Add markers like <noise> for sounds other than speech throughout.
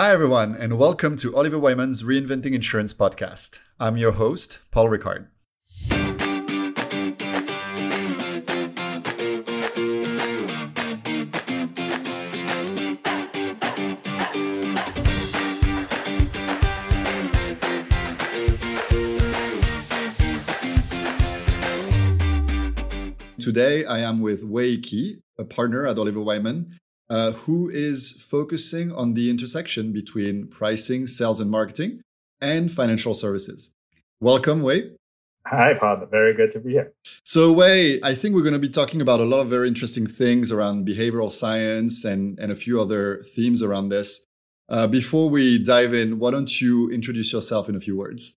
Hi, everyone, and welcome to Oliver Wyman's Reinventing Insurance podcast. I'm your host, Paul Ricard. Today, I am with Wei Ke, a partner at Oliver Wyman, uh, who is focusing on the intersection between pricing, sales, and marketing, and financial services. Welcome, Wei. Hi, Paul. Very good to be here. So, Wei, I think we're going to be talking about a lot of very interesting things around behavioral science and, and a few other themes around this. Uh, before we dive in, why don't you introduce yourself in a few words?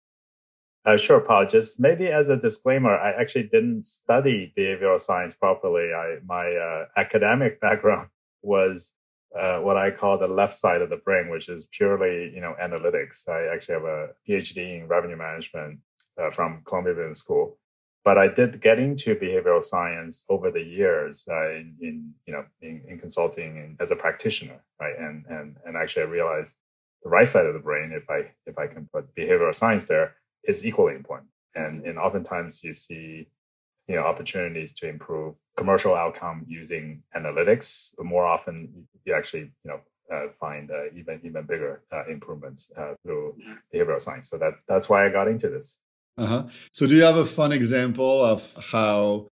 Uh, sure, Paul. Just maybe as a disclaimer, I actually didn't study behavioral science properly. I, my uh, academic <laughs> background was uh, what I call the left side of the brain, which is purely, you know, analytics. I actually have a PhD in revenue management uh, from Columbia Business School, but I did get into behavioral science over the years uh, in, in, you know, in, in consulting and as a practitioner, right? And and and actually, I realized the right side of the brain, if I if I can put behavioral science there, is equally important. And and oftentimes you see you know opportunities to improve commercial outcome using analytics but more often you actually you know uh, find uh, even even bigger uh, improvements uh, through behavioral science. So that that's why i got into this. Uh-huh. so do you have a fun example of how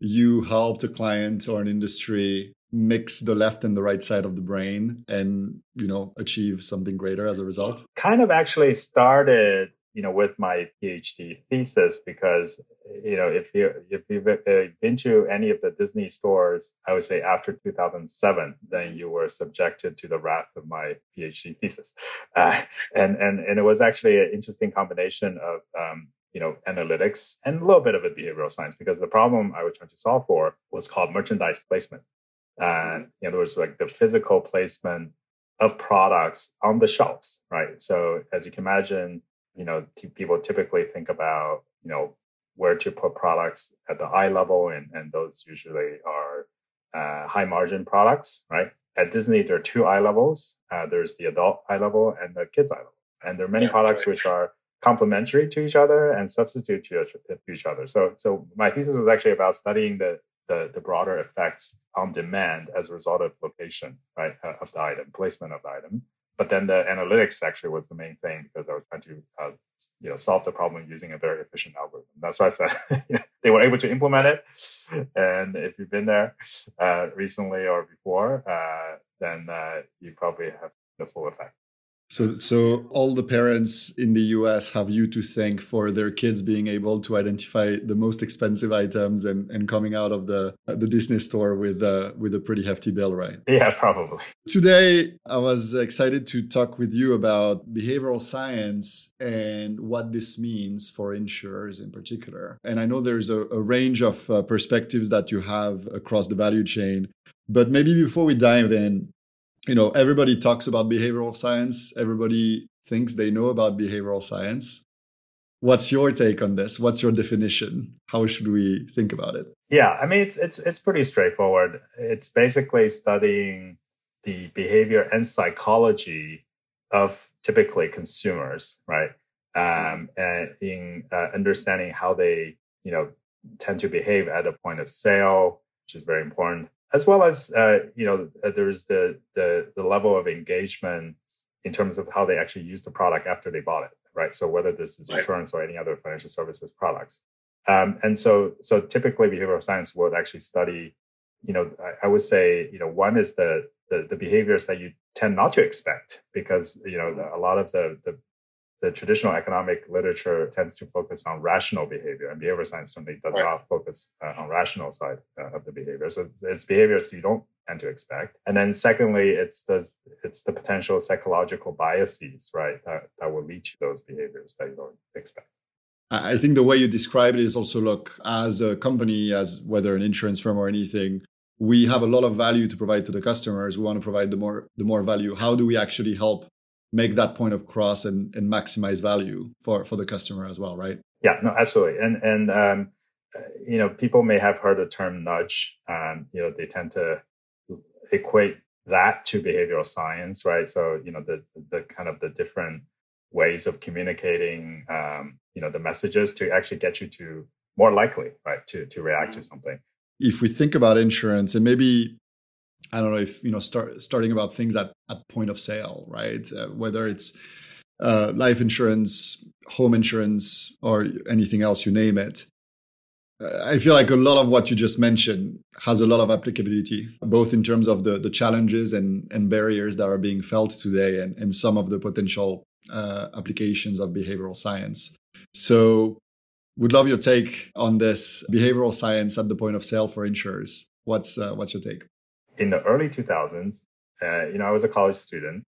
you helped a client or an industry mix the left and the right side of the brain and you know achieve something greater as a result? Kind of actually started you know with my phd thesis because you know if you if you've uh, been to any of the disney stores i would say after 2007 then you were subjected to the wrath of my phd thesis. <laughs> Uh, and and and it was actually an interesting combination of um, you know analytics and a little bit of a behavioral science because the problem i was trying to solve for was called merchandise placement. And in other words like the physical placement of products on the shelves right? So as you can imagine you know, t- people typically think about, you know, where to put products at the eye level, and, and those usually are uh, high margin products, right? At Disney, there are two eye levels. Uh, there's the adult eye level and the kids eye level, and there are many yeah, products right. which are complementary to each other and substitute to, to each other. So, so my thesis was actually about studying the the, the broader effects on demand as a result of location, right, uh, of the item, placement of the item but then the analytics actually was the main thing because I was trying to uh, you know solve the problem using a very efficient algorithm. That's why I said <laughs> they were able to implement it. And if you've been there uh, recently or before, uh, then uh, you probably have the full effect. So, so all the parents in the US have you to thank for their kids being able to identify the most expensive items and, and coming out of the the Disney store with uh, with a pretty hefty bill, right? Yeah, probably. Today, I was excited to talk with you about behavioral science and what this means for insurers in particular. And I know there's a, a range of uh, perspectives that you have across the value chain. But maybe before we dive in, you know, everybody talks about behavioral science. Everybody thinks they know about behavioral science. What's your take on this? What's your definition? How should we think about it? Yeah, I mean, it's it's it's pretty straightforward. It's basically studying the behavior and psychology of typically consumers, right? Um, and in uh, understanding how they, you know, tend to behave at a point of sale, which is very important as well as uh, you know uh, there's the, the the level of engagement in terms of how they actually use the product after they bought it right? So whether this is insurance or any other financial services products. Um, and so so typically behavioral science would actually study you know I, I, would say you know one is the, the the behaviors that you tend not to expect because you know a lot of the the the traditional economic literature tends to focus on rational behavior, and behavior science certainly does right. not focus uh, on rational side uh, of the behavior. So it's behaviors you don't tend to expect. And then secondly, it's the it's the potential psychological biases, right, that, that will lead to those behaviors that you don't expect. I think the way you describe it is also look as a company, as whether an insurance firm or anything, we have a lot of value to provide to the customers. We want to provide the more the more value. How do we actually help make that point of cross and, and maximize value for, for the customer as well, right? Yeah, no, absolutely. And, and, um, uh, you know, people may have heard the term nudge. Um, you know, they tend to equate that to behavioral science, right? So you know the the kind of the different ways of communicating, um, you know, the messages to actually get you to more likely, right, to to react to mm-hmm. something. If we think about insurance, and maybe I don't know if you know start starting about things at at point of sale, right? Uh, whether it's uh, life insurance, home insurance, or anything else, you name it. I feel like a lot of what you just mentioned has a lot of applicability, both in terms of the, the challenges and, and barriers that are being felt today and, and some of the potential uh, applications of behavioral science. So, would love your take on this behavioral science at the point of sale for insurers. What's uh, what's your take? In the early 2000s, uh, you know, I was a college student,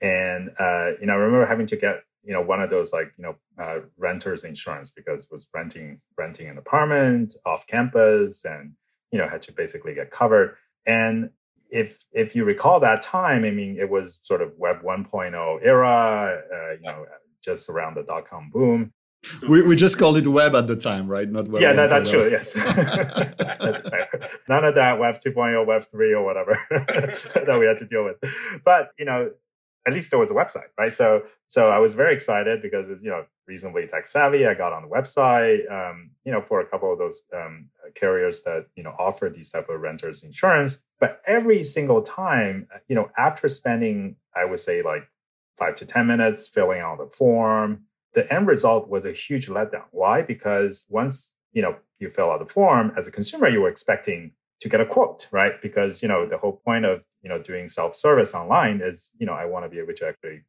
and uh, you know, I remember having to get you know one of those like you know uh, renters insurance because was renting renting an apartment off campus and you know had to basically get covered. And if if you recall that time i mean it was sort of web 1.0 era uh, you know just around the dot com boom so we, we just called it web at the time, right? Not web. Yeah, no, that's true. Yes, <laughs> none of that web 2.0, web 3, or whatever <laughs> that we had to deal with. But you know, at least there was a website, right? So, so I was very excited because it's, you know, reasonably tech savvy. I got on the website, um, you know, for a couple of those um, carriers that, you know, offer these type of renters insurance. But every single time, you know, after spending, I would say like five to 10 minutes filling out the form, the end result was a huge letdown. Why? Because once, you know, you fill out the form as a consumer, you were expecting to get a quote, right? Because, you know, the whole point of you know doing self-service online is you know i want to be able to actually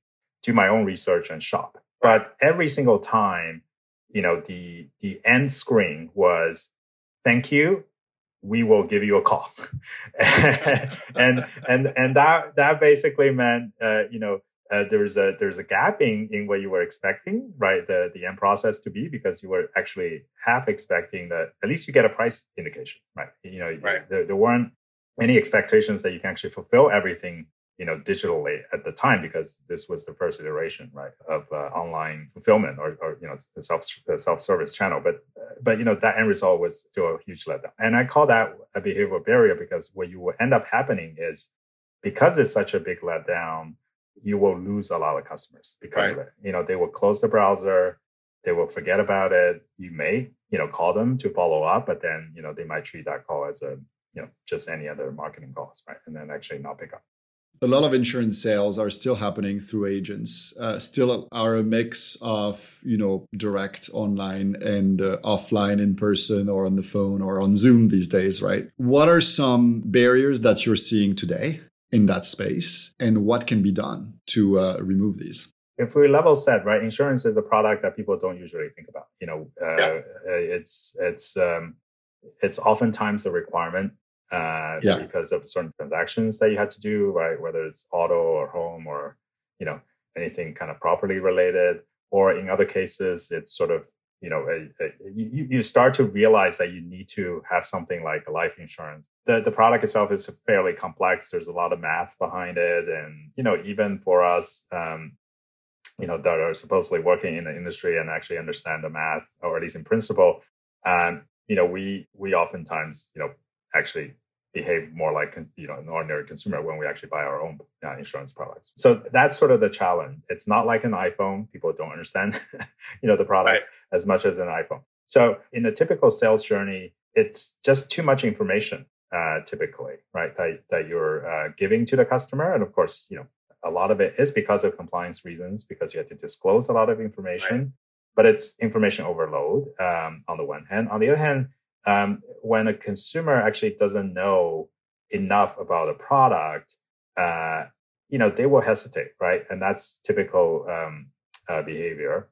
do my own research and shop but every single time you know the the end screen was thank you we will give you a call <laughs> <laughs> and and and that that basically meant uh, you know uh, there's a there's a gap in, in what you were expecting right? The the end process to be because you were actually half expecting that at least you get a price indication right? You know right. There, there weren't any expectations that you can actually fulfill everything you know digitally at the time because this was the first iteration right of uh, online fulfillment or, or you know the self the self-service channel. But but you know that end result was still a huge letdown. And i call that a behavioral barrier because what you will end up happening is because it's such a big letdown you will lose a lot of customers because right. of it. You know they will close the browser they will forget about it. You may you know call them to follow up but then you know they might treat that call as a you know just any other marketing calls right and then actually not pick up. A lot of insurance sales are still happening through agents uh, still are a mix of you know direct online and uh, offline in person or on the phone or on zoom these days right? What are some barriers that you're seeing today in that space and what can be done to uh, remove these if we level set right insurance is a product that people don't usually think about you know uh, yeah. it's it's um, it's oftentimes a requirement uh, yeah. because of certain transactions that you had to do, right? Whether it's auto or home or you know anything kind of property related, or in other cases, it's sort of you know a, a, you, you start to realize that you need to have something like a life insurance. The the product itself is fairly complex. There's a lot of math behind it, and you know even for us. Um, you know that are supposedly working in the industry and actually understand the math or at least in principle um, you know we we oftentimes you know actually behave more like you know an ordinary consumer when we actually buy our own uh, insurance products. So that's sort of the challenge. It's not like an iPhone. People don't understand <laughs> you know the product. As much as an iPhone. So in a typical sales journey, it's just too much information uh, typically, right? That that you're uh, giving to the customer, and of course, you know a lot of it is because of compliance reasons because you have to disclose a lot of information. Right. But it's information overload um, on the one hand. On the other hand, um, when a consumer actually doesn't know enough about a product, uh, you know, they will hesitate, right? And that's typical um, uh, behavior,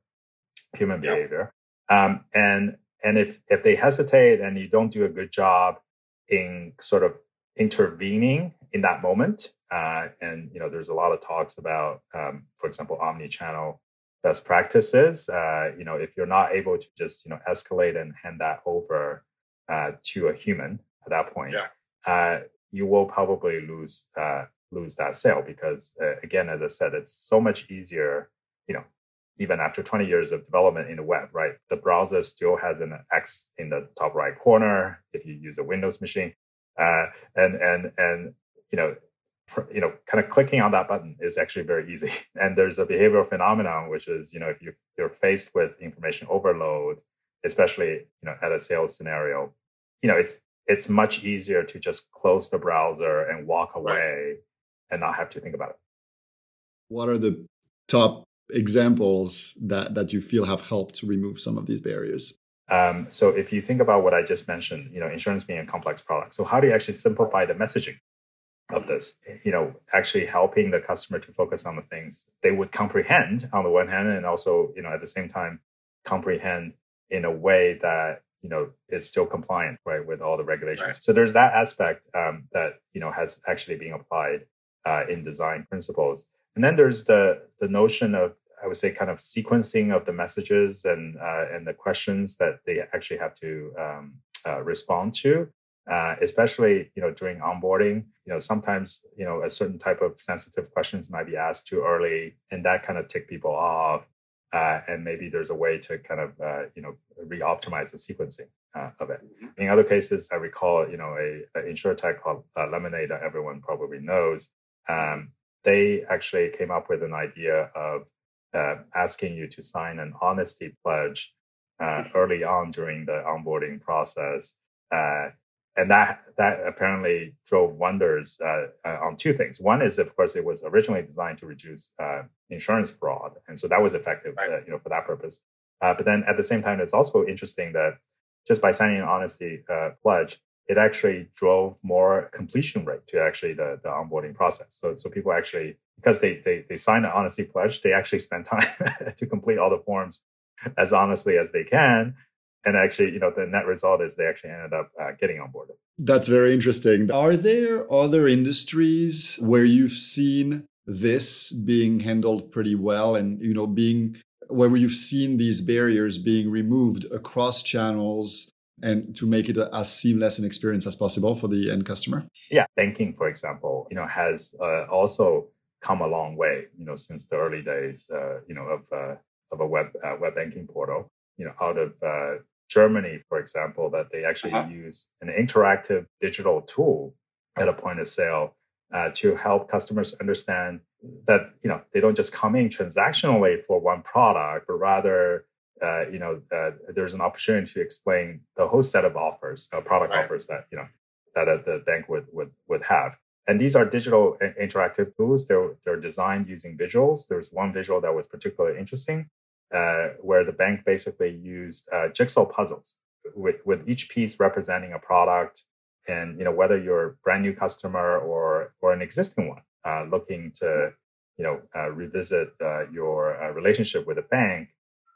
human behavior. Um, and and if if they hesitate and you don't do a good job in sort of intervening in that moment, uh, and you know, there's a lot of talks about, um, for example, omni-channel best practices. Uh, you know, if you're not able to just you know escalate and hand that over uh, to a human at that point, yeah. uh, you will probably lose uh, lose that sale because uh, again, as I said, it's so much easier. You know, even after 20 years of development in the web, right? The browser still has an X in the top right corner if you use a Windows machine, uh, and and and you know you know, kind of clicking on that button is actually very easy. <laughs> And there's a behavioral phenomenon, which is, you know, if you, you're faced with information overload, especially, you know, at a sales scenario, you know, it's, it's much easier to just close the browser and walk away right. and not have to think about it. What are the top examples that, that you feel have helped to remove some of these barriers? Um, so if you think about what I just mentioned, you know, insurance being a complex product. So how do you actually simplify the messaging? of this you know actually helping the customer to focus on the things they would comprehend on the one hand and also you know at the same time comprehend in a way that you know is still compliant right with all the regulations right. so there's that aspect um, that you know has actually been applied uh, in design principles and then there's the the notion of i would say kind of sequencing of the messages and uh, and the questions that they actually have to um, uh, respond to uh, especially you know during onboarding you know sometimes you know a certain type of sensitive questions might be asked too early and that kind of tick people off uh, and maybe there's a way to kind of uh, you know re-optimize the sequencing uh, of it mm-hmm. in other cases i recall you know a, a tech called uh, lemonade that everyone probably knows um, they actually came up with an idea of uh, asking you to sign an honesty pledge early on during the onboarding process uh, and that that apparently drove wonders uh, uh, on two things. One is, of course, it was originally designed to reduce uh, insurance fraud, and so that was effective, right. Uh, you know, for that purpose. Uh, but then at the same time, it's also interesting that just by signing an honesty uh, pledge, it actually drove more completion rate to actually the, the onboarding process. So so people actually because they they they signed an honesty pledge, they actually spend time <laughs> to complete all the forms as honestly as they can. And actually you know the net result is they actually ended up uh, getting on board that's very interesting. Are there other industries where you've seen this being handled pretty well and you know being where you've seen these barriers being removed across channels and to make it a, as seamless an experience as possible for the end customer yeah banking for example you know has uh, also come a long way you know since the early days uh, you know of uh, of a web uh, web banking portal you know, out of uh, Germany, for example, that they actually uh-huh. use an interactive digital tool at a point of sale uh, to help customers understand that you know they don't just come in transactionally for one product, but rather uh, you know uh, there's an opportunity to explain the whole set of offers, uh, product right. offers that you know that the bank would would would have. And these are digital interactive tools. They're they're designed using visuals. There's one visual that was particularly interesting uh, where the bank basically used uh, jigsaw puzzles with, with each piece representing a product and you know whether you're a brand new customer or or an existing one uh, looking to you know uh, revisit uh, your uh, relationship with a bank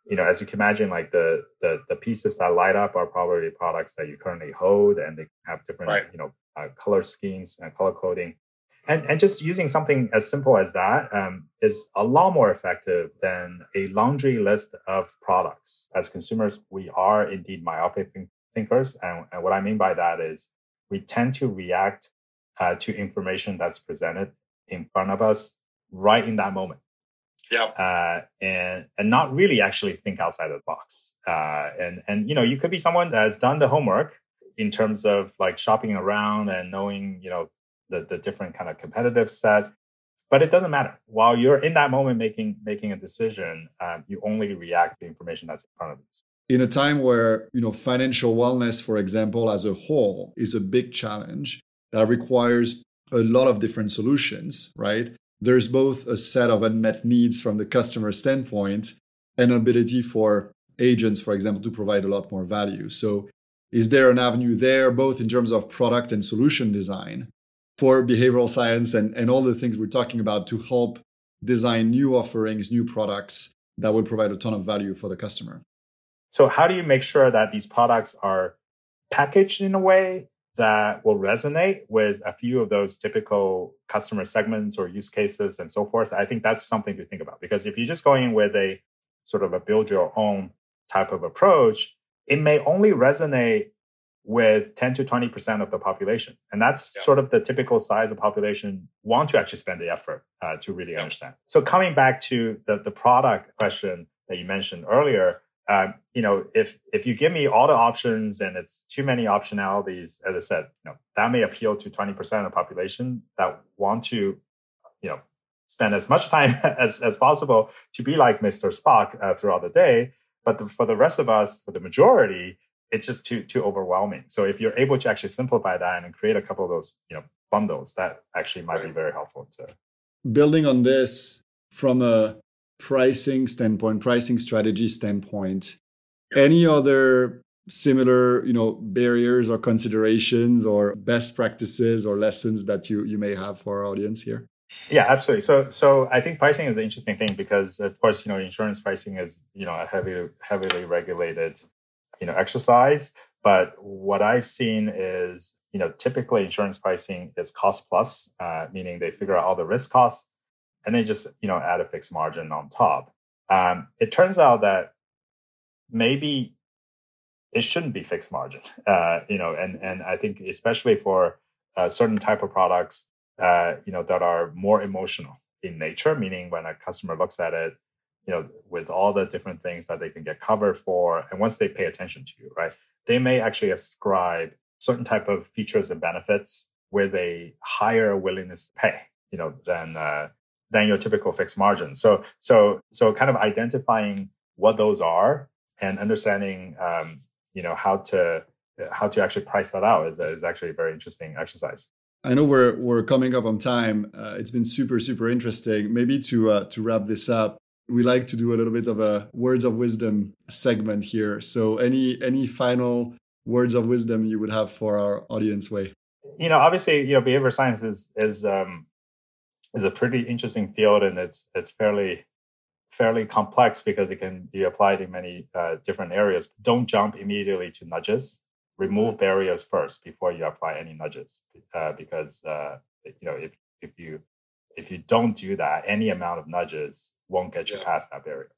you know as you can imagine like the, the the pieces that light up are probably products that you currently hold and they have different right. you know color schemes and color coding and, and just using something as simple as that um, is a lot more effective than a laundry list of products. As consumers, we are indeed myopic think- thinkers. And, and, what I mean by that is we tend to react uh, to information that's presented in front of us right in that moment. Yeah. Uh, and and not really actually think outside of the box. Uh, and and you know you could be someone that has done the homework in terms of like shopping around and knowing you know the, the different kind of competitive set but it doesn't matter while you're in that moment making making a decision um, you only react to information that's in front of you in a time where you know financial wellness for example as a whole is a big challenge that requires a lot of different solutions right there's both a set of unmet needs from the customer standpoint and ability for agents for example to provide a lot more value so is there an avenue there both in terms of product and solution design for behavioral science and, and all the things we're talking about to help design new offerings, new products that will provide a ton of value for the customer. So, how do you make sure that these products are packaged in a way that will resonate with a few of those typical customer segments or use cases and so forth? I think that's something to think about because if you're just going with a sort of a build your own type of approach, it may only resonate with 10 to 20% of the population. And that's yeah. sort of the typical size of population want to actually spend the effort uh, to really yeah. understand. So coming back to the, the product question that you mentioned earlier, um, you know, if if you give me all the options and it's too many optionalities, as I said, you know, that may appeal to 20% of the population that want to, you know, spend as much <laughs> time as, as possible to be like Mr. Spock uh, throughout the day. But the, for the rest of us, for the majority, it's just too too overwhelming. So if you're able to actually simplify that and create a couple of those, you know, bundles, that actually might right. be very helpful to. Building on this from a pricing standpoint, pricing strategy standpoint, any other similar, you know, barriers or considerations or best practices or lessons that you you may have for our audience here? Yeah, absolutely. So, so I think pricing is an interesting thing because, of course, you know, insurance pricing is you know a heavily heavily regulated, you know, exercise. But what I've seen is, you know, typically insurance pricing is cost plus, uh, meaning they figure out all the risk costs and then just you know add a fixed margin on top. Um, it turns out that maybe it shouldn't be fixed margin, <laughs> uh, you know, and and I think especially for uh, certain type of products, uh, you know, that are more emotional in nature, meaning when a customer looks at it, you know, with all the different things that they can get covered for, and once they pay attention to you, right, they may actually ascribe certain type of features and benefits with a higher willingness to pay, you know, than uh, than your typical fixed margin. So so so kind of identifying what those are and understanding um, you know how to how to actually price that out is, is actually a very interesting exercise. I know we're we're coming up on time. Uh, it's been super super interesting. Maybe to uh, to wrap this up, we like to do a little bit of a words of wisdom segment here. So any any final words of wisdom you would have for our audience, Wei? You know, obviously, you know, behavior science is is um, is a pretty interesting field, and it's it's fairly fairly complex because it can be applied in many uh, different areas. Don't jump immediately to nudges. Remove barriers first before you apply any nudges, uh, because uh, you know if if you if you don't do that, any amount of nudges won't get you yeah. past that barrier.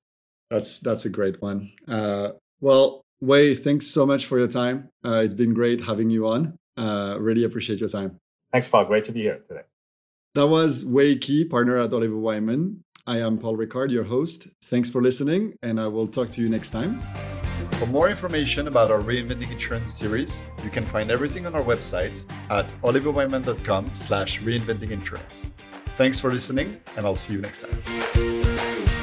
That's that's a great one. Uh, well, Wei, thanks so much for your time. Uh, it's been great having you on. Uh, really appreciate your time. Thanks, Paul. Great to be here today. That was Wei Ke, partner at Oliver Wyman. I am Paul Ricard, your host. Thanks for listening, and I will talk to you next time. For more information about our Reinventing Insurance series, you can find everything on our website at oliverwyman.com slash reinventing insurance. Thanks for listening, and I'll see you next time.